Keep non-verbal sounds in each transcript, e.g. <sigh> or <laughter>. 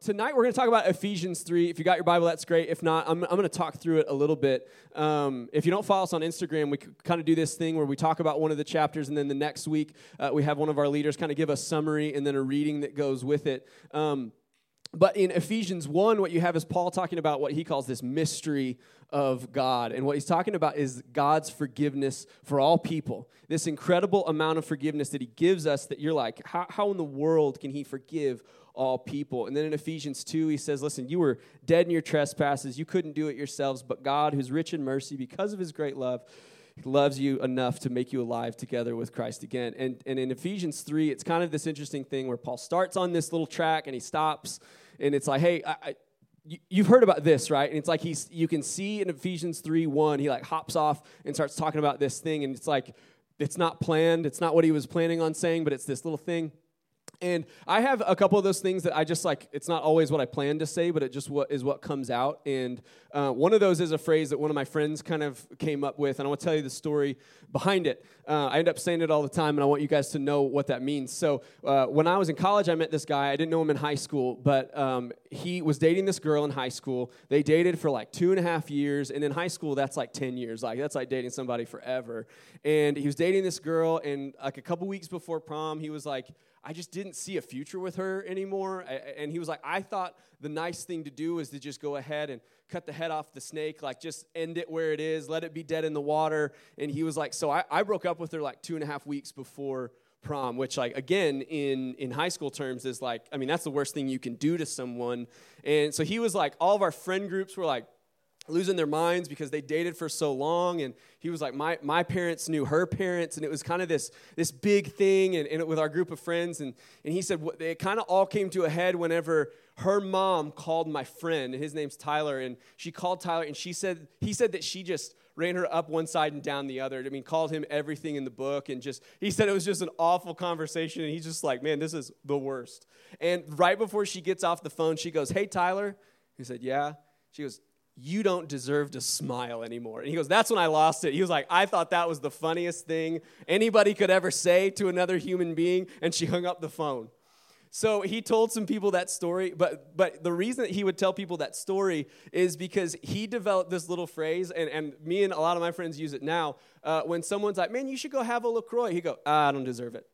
tonight we're going to talk about Ephesians 3. If you got your Bible, that's great. If not, I'm, I'm going to talk through it a little bit. Um, if you don't follow us on Instagram, we kind of do this thing where we talk about one of the chapters, and then the next week uh, we have one of our leaders kind of give a summary and then a reading that goes with it. Um, but in Ephesians 1, what you have is Paul talking about what he calls this mystery of God. And what he's talking about is God's forgiveness for all people. This incredible amount of forgiveness that he gives us that you're like, how, how in the world can he forgive all people? And then in Ephesians 2, he says, Listen, you were dead in your trespasses. You couldn't do it yourselves, but God, who's rich in mercy, because of his great love, loves you enough to make you alive together with Christ again. And, and in Ephesians 3, it's kind of this interesting thing where Paul starts on this little track and he stops, and it's like, hey, I, I you've heard about this right? And it's like he's you can see in ephesians 3 1 he like hops off and starts talking about this thing and it's like it's not planned. It's not what he was planning on saying but it's this little thing and I have a couple of those things that I just like, it's not always what I plan to say, but it just what is what comes out. And uh, one of those is a phrase that one of my friends kind of came up with, and I want to tell you the story behind it. Uh, I end up saying it all the time, and I want you guys to know what that means. So uh, when I was in college, I met this guy. I didn't know him in high school, but um, he was dating this girl in high school. They dated for like two and a half years, and in high school, that's like 10 years. Like, that's like dating somebody forever. And he was dating this girl, and like a couple weeks before prom, he was like, I just didn't see a future with her anymore. And he was like, I thought the nice thing to do is to just go ahead and cut the head off the snake, like just end it where it is, let it be dead in the water. And he was like, so I, I broke up with her like two and a half weeks before prom, which like again in in high school terms is like, I mean, that's the worst thing you can do to someone. And so he was like, all of our friend groups were like, losing their minds because they dated for so long and he was like my, my parents knew her parents and it was kind of this, this big thing and, and with our group of friends and, and he said it kind of all came to a head whenever her mom called my friend his name's tyler and she called tyler and she said he said that she just ran her up one side and down the other i mean called him everything in the book and just he said it was just an awful conversation and he's just like man this is the worst. And right before she gets off the phone she goes hey tyler. He said yeah. She goes you don't deserve to smile anymore. And he goes, That's when I lost it. He was like, I thought that was the funniest thing anybody could ever say to another human being. And she hung up the phone. So he told some people that story, but, but the reason that he would tell people that story is because he developed this little phrase, and, and me and a lot of my friends use it now. Uh, when someone's like, Man, you should go have a LaCroix, he go, ah, I don't deserve it.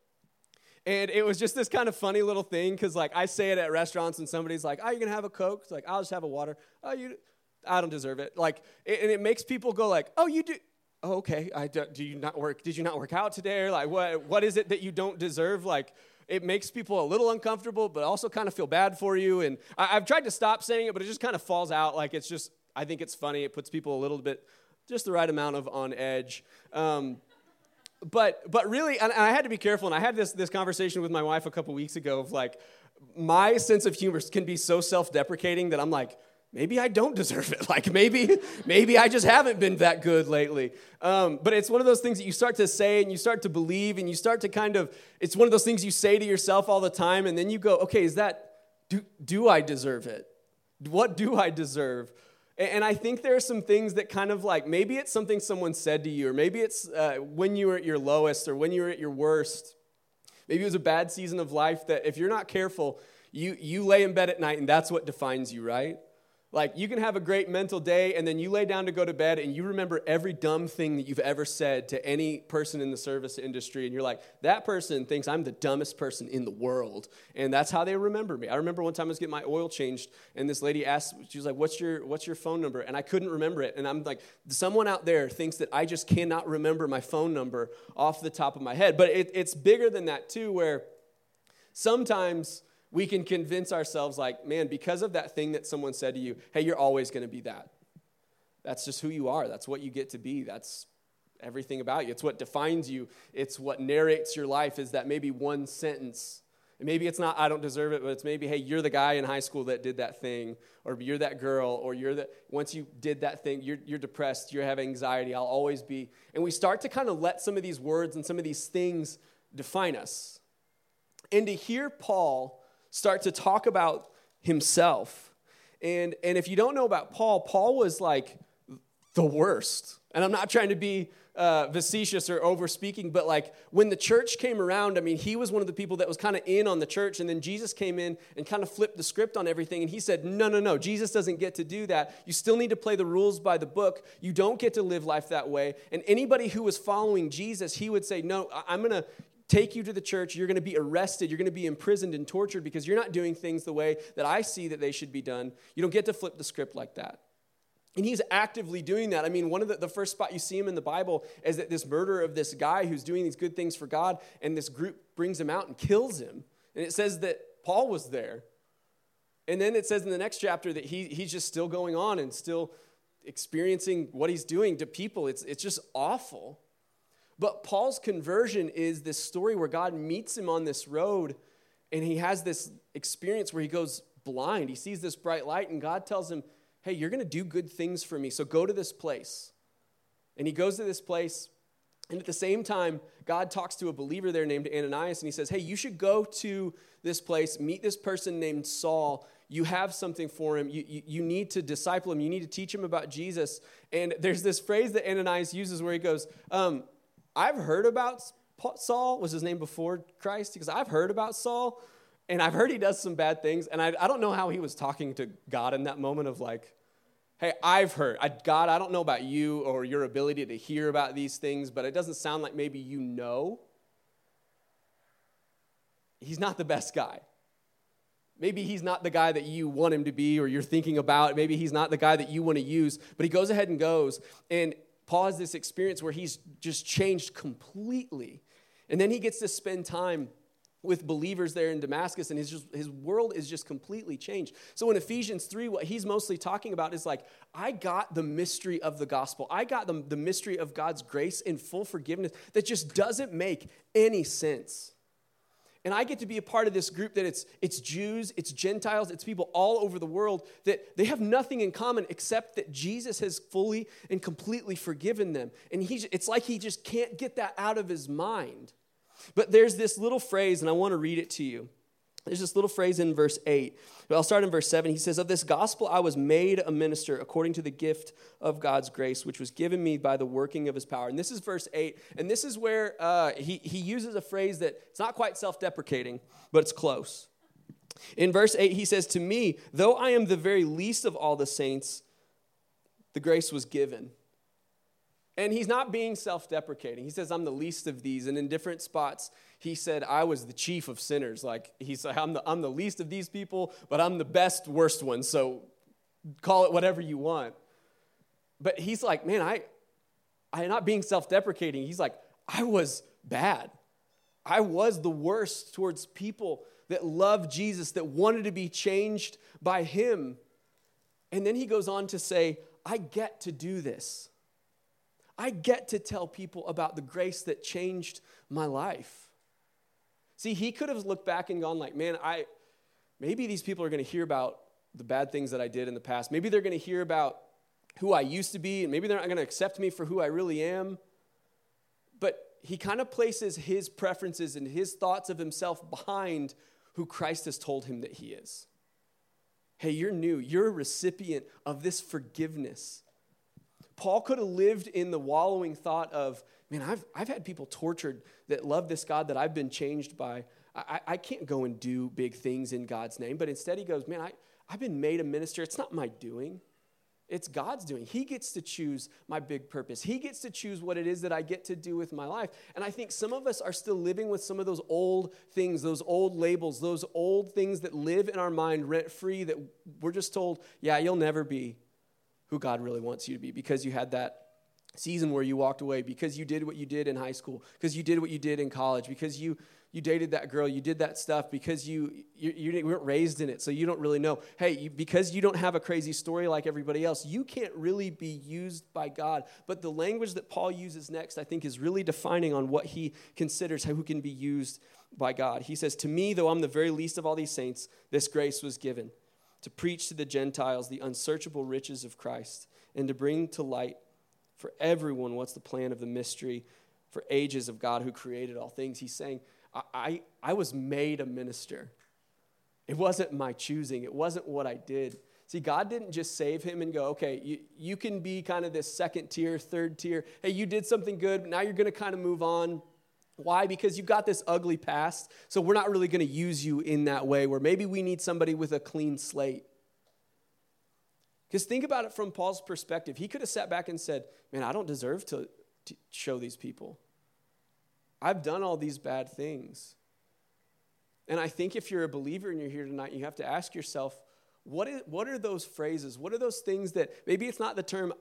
And it was just this kind of funny little thing because, like, I say it at restaurants and somebody's like, Oh, you're going to have a Coke? It's like, I'll just have a water. Oh, you I don't deserve it. Like, and it makes people go like, oh, you do. Oh, okay. I do, do you not work? Did you not work out today? Or like, what? What is it that you don't deserve? Like, it makes people a little uncomfortable, but also kind of feel bad for you. And I, have tried to stop saying it, but it just kind of falls out. Like, it's just. I think it's funny. It puts people a little bit, just the right amount of on edge. Um, but but really, and I had to be careful. And I had this this conversation with my wife a couple weeks ago of like, my sense of humor can be so self-deprecating that I'm like maybe I don't deserve it. <laughs> Like maybe, maybe I just haven't been that good lately. Um, but it's one of those things that you start to say and you start to believe and you start to kind of, it's one of those things you say to yourself all the time and then you go, okay, is that, do, do I deserve it? What do I deserve? And I think there are some things that kind of like, maybe it's something someone said to you, or maybe it's uh, when you were at your lowest or when you were at your worst. Maybe it was a bad season of life that if you're not careful, you, you lay in bed at night and that's what defines you, right? Like, you can have a great mental day, and then you lay down to go to bed, and you remember every dumb thing that you've ever said to any person in the service industry, and you're like, that person thinks I'm the dumbest person in the world. And that's how they remember me. I remember one time I was getting my oil changed, and this lady asked, she was like, What's your, what's your phone number? And I couldn't remember it. And I'm like, someone out there thinks that I just cannot remember my phone number off the top of my head. But it, it's bigger than that, too, where sometimes we can convince ourselves, like, man, because of that thing that someone said to you, hey, you're always going to be that. That's just who you are. That's what you get to be. That's everything about you. It's what defines you. It's what narrates your life, is that maybe one sentence. And maybe it's not, I don't deserve it, but it's maybe, hey, you're the guy in high school that did that thing, or you're that girl, or you're the, once you did that thing, you're, you're depressed, you have anxiety, I'll always be. And we start to kind of let some of these words and some of these things define us. And to hear Paul start to talk about himself. And, and if you don't know about Paul, Paul was like the worst. And I'm not trying to be uh, facetious or over speaking, but like when the church came around, I mean, he was one of the people that was kind of in on the church, and then Jesus came in and kind of flipped the script on everything, and he said, No, no, no, Jesus doesn't get to do that. You still need to play the rules by the book. You don't get to live life that way. And anybody who was following Jesus, he would say, No, I'm going to take you to the church. You're going to be arrested. You're going to be imprisoned and tortured because you're not doing things the way that I see that they should be done. You don't get to flip the script like that. And he's actively doing that. I mean, one of the, the first spot you see him in the Bible is that this murder of this guy who's doing these good things for God, and this group brings him out and kills him. And it says that Paul was there. And then it says in the next chapter that he, he's just still going on and still experiencing what he's doing to people. It's, it's just awful. But Paul's conversion is this story where God meets him on this road and he has this experience where he goes blind. He sees this bright light and God tells him, Hey, you're going to do good things for me, so go to this place. And he goes to this place, and at the same time, God talks to a believer there named Ananias, and he says, Hey, you should go to this place, meet this person named Saul. You have something for him. You, you, you, need to disciple him. You need to teach him about Jesus. And there's this phrase that Ananias uses where he goes, um, I've heard about Saul, was his name before Christ? Because I've heard about Saul, and I've heard he does some bad things. And I, I don't know how he was talking to God in that moment of like, Hey, I've heard, I, God, I don't know about you or your ability to hear about these things, but it doesn't sound like maybe you know. He's not the best guy. Maybe he's not the guy that you want him to be or you're thinking about. Maybe he's not the guy that you want to use, but he goes ahead and goes. And Paul has this experience where he's just changed completely. And then he gets to spend time with believers there in Damascus, and his, just, his world is just completely changed. So in Ephesians 3, what he's mostly talking about is like, I got the mystery of the gospel. I got the, the mystery of God's grace in full forgiveness that just doesn't make any sense. And I get to be a part of this group that it's, it's Jews, it's Gentiles, it's people all over the world that they have nothing in common except that Jesus has fully and completely forgiven them. And he's, it's like he just can't get that out of his mind. But there's this little phrase, and I want to read it to you. There's this little phrase in verse 8. I'll start in verse 7. He says, Of this gospel I was made a minister according to the gift of God's grace, which was given me by the working of his power. And this is verse 8. And this is where uh, he, he uses a phrase that it's not quite self deprecating, but it's close. In verse 8, he says, To me, though I am the very least of all the saints, the grace was given. And he's not being self deprecating. He says, I'm the least of these. And in different spots, he said, I was the chief of sinners. Like, he said, I'm the, I'm the least of these people, but I'm the best, worst one. So call it whatever you want. But he's like, man, I, I'm not being self deprecating. He's like, I was bad. I was the worst towards people that loved Jesus, that wanted to be changed by him. And then he goes on to say, I get to do this. I get to tell people about the grace that changed my life. See, he could have looked back and gone like, "Man, I maybe these people are going to hear about the bad things that I did in the past. Maybe they're going to hear about who I used to be, and maybe they're not going to accept me for who I really am." But he kind of places his preferences and his thoughts of himself behind who Christ has told him that he is. Hey, you're new. You're a recipient of this forgiveness. Paul could have lived in the wallowing thought of, man, I've, I've had people tortured that love this God that I've been changed by. I, I can't go and do big things in God's name. But instead, he goes, man, I, I've been made a minister. It's not my doing, it's God's doing. He gets to choose my big purpose, He gets to choose what it is that I get to do with my life. And I think some of us are still living with some of those old things, those old labels, those old things that live in our mind rent free that we're just told, yeah, you'll never be who God really wants you to be because you had that season where you walked away, because you did what you did in high school, because you did what you did in college, because you you dated that girl, you did that stuff because you you, you weren't raised in it, so you don't really know. Hey, you, because you don't have a crazy story like everybody else, you can't really be used by God. But the language that Paul uses next, I think, is really defining on what he considers who can be used by God. He says, "To me, though I'm the very least of all these saints, this grace was given." To preach to the Gentiles the unsearchable riches of Christ, and to bring to light for everyone what's the plan of the mystery for ages of God who created all things. He's saying, I, I, I was made a minister. It wasn't my choosing, it wasn't what I did. See, God didn't just save him and go, okay, you, you can be kind of this second tier, third tier. Hey, you did something good, but now you're going to kind of move on. Why? Because you've got this ugly past, so we're not really going to use you in that way, where maybe we need somebody with a clean slate. Because think about it from Paul's perspective. He could have sat back and said, Man, I don't deserve to, to show these people. I've done all these bad things. And I think if you're a believer and you're here tonight, you have to ask yourself, what, is, what are those phrases? What are those things that maybe it's not the term,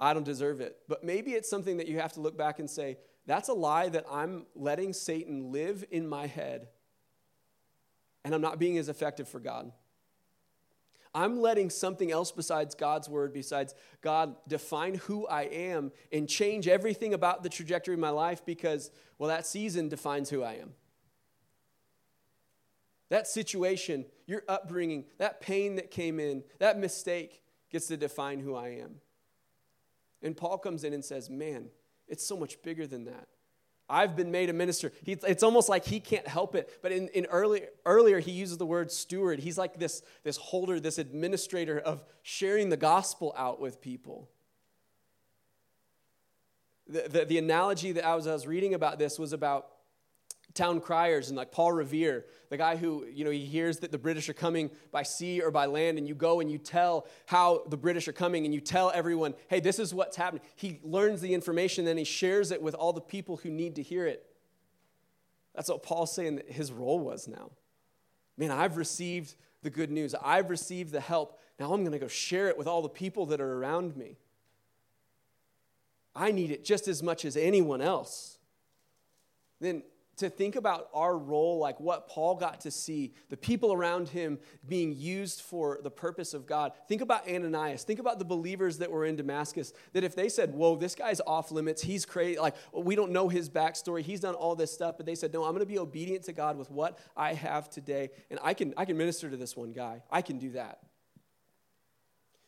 I don't deserve it, but maybe it's something that you have to look back and say, that's a lie that I'm letting Satan live in my head, and I'm not being as effective for God. I'm letting something else besides God's word, besides God, define who I am and change everything about the trajectory of my life because, well, that season defines who I am. That situation, your upbringing, that pain that came in, that mistake gets to define who I am. And Paul comes in and says, Man, it's so much bigger than that. I've been made a minister. He, it's almost like he can't help it. But in, in early, earlier, he uses the word steward. He's like this, this holder, this administrator of sharing the gospel out with people. The, the, the analogy that I was, I was reading about this was about town criers and like Paul Revere, the guy who, you know, he hears that the British are coming by sea or by land, and you go and you tell how the British are coming and you tell everyone, hey, this is what's happening. He learns the information, then he shares it with all the people who need to hear it. That's what Paul's saying that his role was now. Man, I've received the good news, I've received the help. Now I'm going to go share it with all the people that are around me. I need it just as much as anyone else. Then to think about our role, like what Paul got to see, the people around him being used for the purpose of God. Think about Ananias. Think about the believers that were in Damascus. That if they said, Whoa, this guy's off limits, he's crazy, like we don't know his backstory, he's done all this stuff, but they said, No, I'm going to be obedient to God with what I have today, and I can, I can minister to this one guy. I can do that.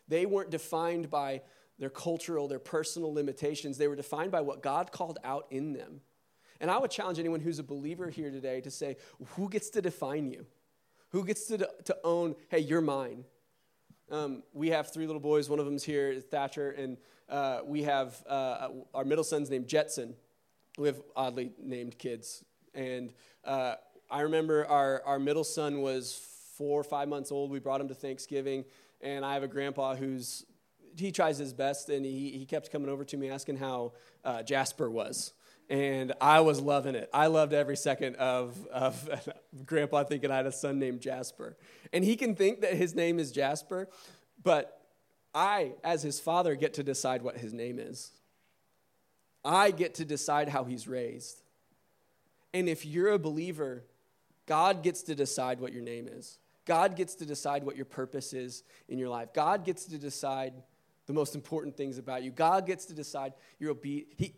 They weren't defined by their cultural, their personal limitations, they were defined by what God called out in them. And I would challenge anyone who's a believer here today to say, who gets to define you? Who gets to, to own, hey, you're mine? Um, we have three little boys. One of them's here, Thatcher, and uh, we have uh, our middle son's named Jetson. We have oddly named kids. And uh, I remember our, our middle son was four or five months old. We brought him to Thanksgiving, and I have a grandpa who's he tries his best, and he, he kept coming over to me asking how uh, Jasper was and I was loving it. I loved every second of, of <laughs> Grandpa thinking I had a son named Jasper. And he can think that his name is Jasper, but I, as his father, get to decide what his name is. I get to decide how he's raised. And if you're a believer, God gets to decide what your name is. God gets to decide what your purpose is in your life. God gets to decide the most important things about you. God gets to decide your obedience. He,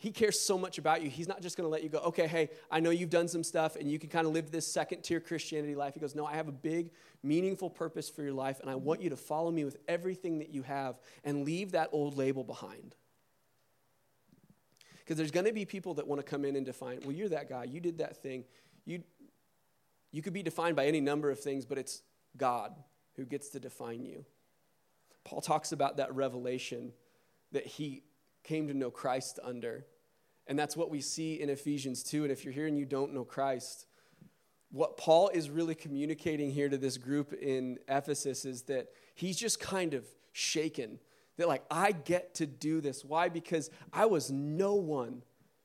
he cares so much about you. He's not just going to let you go, okay, hey, I know you've done some stuff and you can kind of live this second tier Christianity life. He goes, no, I have a big, meaningful purpose for your life, and I want you to follow me with everything that you have and leave that old label behind. Because there's going to be people that want to come in and define, well, you're that guy, you did that thing. You, you could be defined by any number of things, but it's God who gets to define you. Paul talks about that revelation that he came to know Christ under. And that's what we see in Ephesians 2. And if you're here and you don't know Christ, what Paul is really communicating here to this group in Ephesus is that he's just kind of shaken. That, like, I get to do this. Why? Because I was no one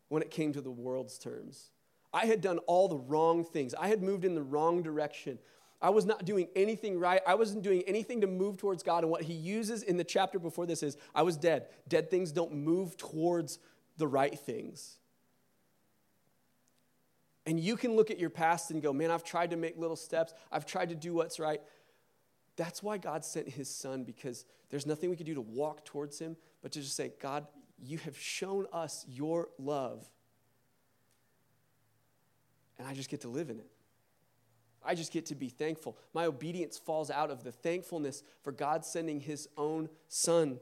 when it came to the world's terms. I had done all the wrong things, I had moved in the wrong direction. I was not doing anything right. I wasn't doing anything to move towards God. And what he uses in the chapter before this is I was dead. Dead things don't move towards the right things. And you can look at your past and go, man, I've tried to make little steps. I've tried to do what's right. That's why God sent his son, because there's nothing we can do to walk towards him, but to just say, God, you have shown us your love. And I just get to live in it. I just get to be thankful. My obedience falls out of the thankfulness for God sending his own son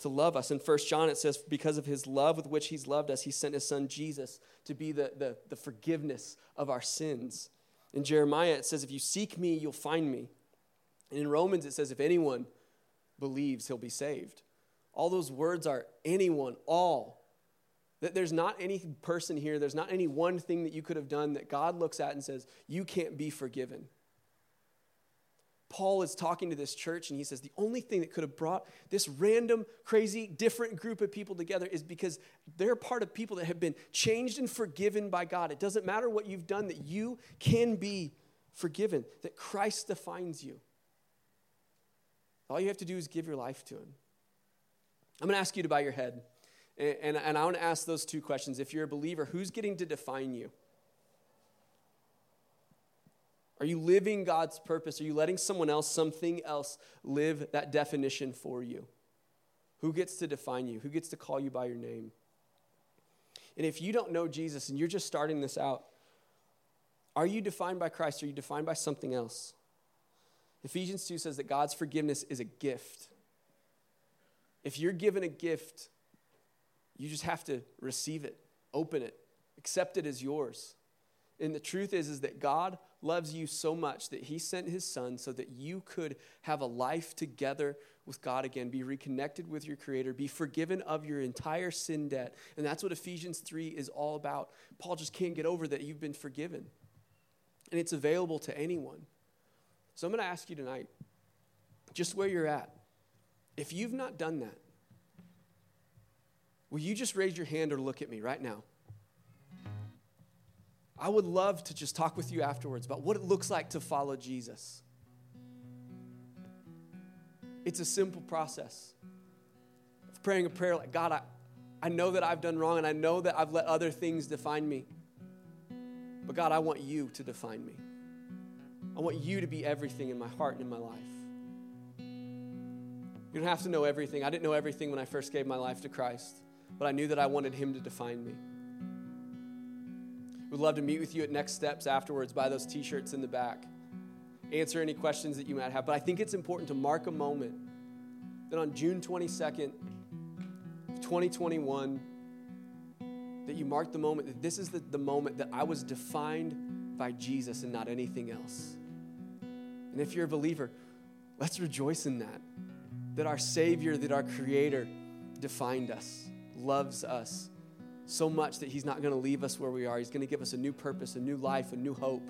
to love us. In 1 John, it says, Because of his love with which he's loved us, he sent his son Jesus to be the, the, the forgiveness of our sins. In Jeremiah, it says, If you seek me, you'll find me. And in Romans, it says, if anyone believes, he'll be saved. All those words are anyone, all. That there's not any person here, there's not any one thing that you could have done that God looks at and says, you can't be forgiven. Paul is talking to this church and he says the only thing that could have brought this random, crazy, different group of people together is because they're part of people that have been changed and forgiven by God. It doesn't matter what you've done, that you can be forgiven, that Christ defines you. All you have to do is give your life to Him. I'm going to ask you to bow your head. And, and, and I want to ask those two questions. If you're a believer, who's getting to define you? Are you living God's purpose? Are you letting someone else, something else, live that definition for you? Who gets to define you? Who gets to call you by your name? And if you don't know Jesus and you're just starting this out, are you defined by Christ? Or are you defined by something else? Ephesians 2 says that God's forgiveness is a gift. If you're given a gift, you just have to receive it, open it, accept it as yours. And the truth is, is that God loves you so much that he sent his son so that you could have a life together with God again, be reconnected with your creator, be forgiven of your entire sin debt. And that's what Ephesians 3 is all about. Paul just can't get over that you've been forgiven. And it's available to anyone. So I'm going to ask you tonight, just where you're at, if you've not done that, will you just raise your hand or look at me right now? I would love to just talk with you afterwards about what it looks like to follow Jesus. It's a simple process of praying a prayer like, God, I, I know that I've done wrong and I know that I've let other things define me. But God, I want you to define me. I want you to be everything in my heart and in my life. You don't have to know everything. I didn't know everything when I first gave my life to Christ, but I knew that I wanted Him to define me. We'd love to meet with you at Next Steps afterwards. Buy those t shirts in the back. Answer any questions that you might have. But I think it's important to mark a moment that on June 22nd, 2021, that you mark the moment that this is the, the moment that I was defined by Jesus and not anything else. And if you're a believer, let's rejoice in that. That our Savior, that our Creator defined us, loves us, so much that He's not going to leave us where we are. He's going to give us a new purpose, a new life, a new hope.